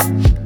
I'm.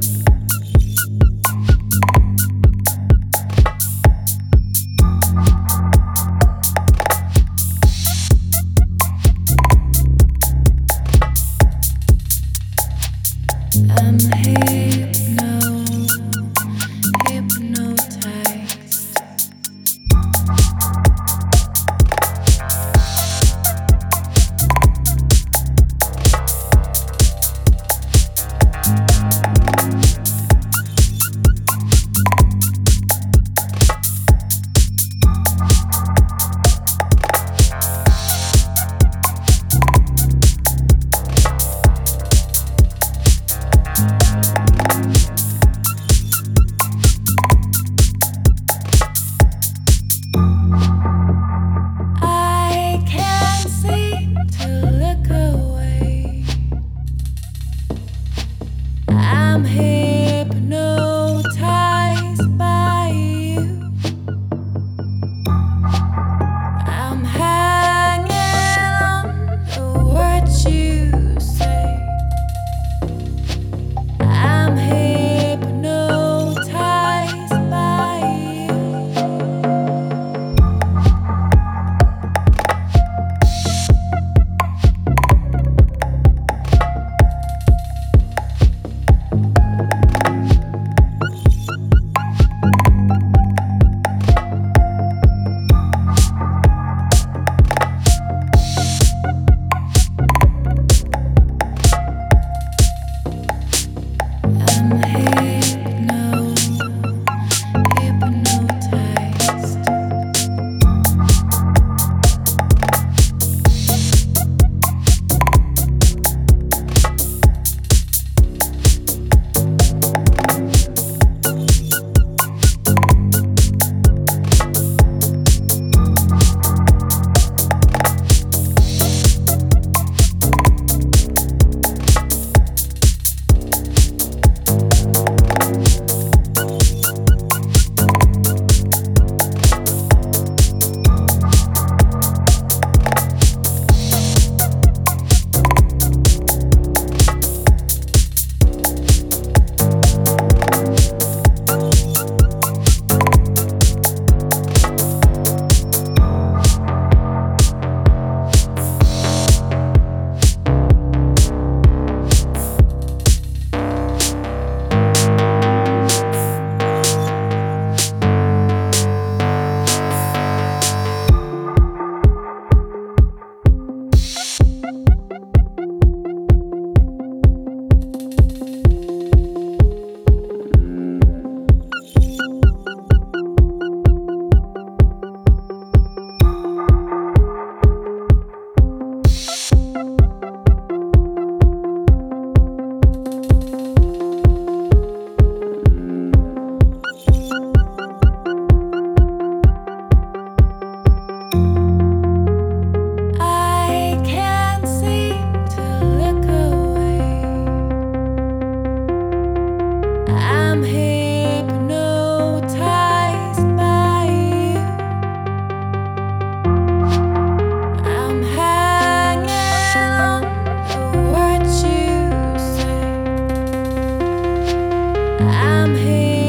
I'm here.